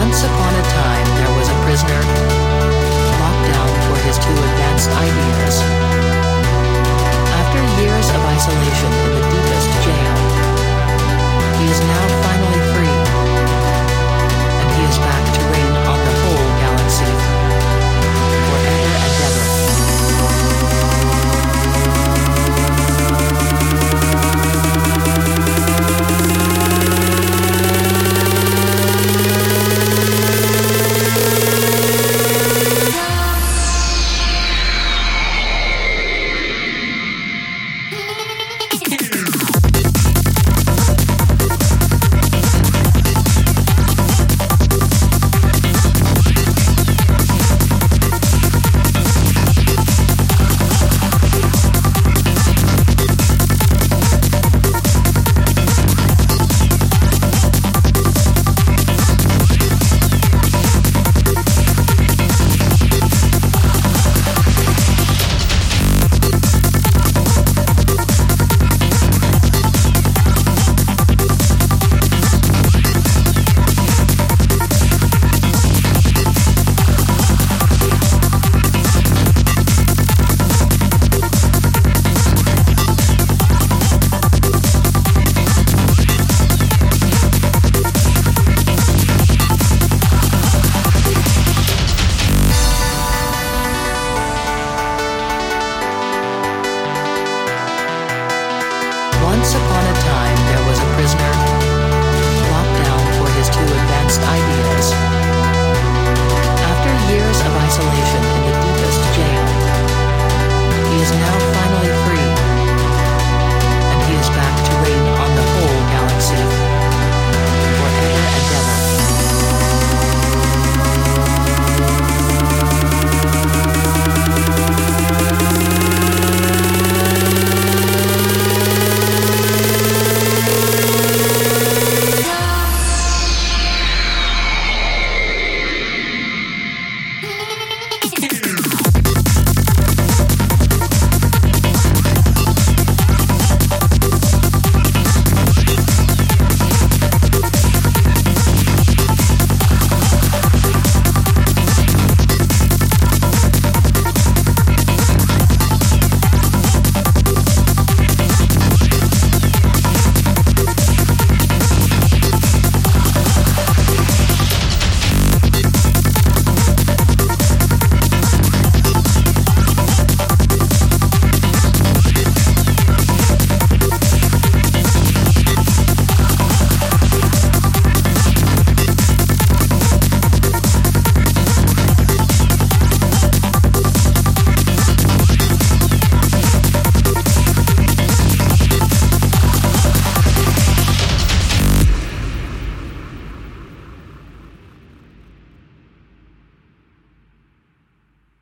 Once upon a time, there was a prisoner locked down for his two advanced ideas. After years of isolation there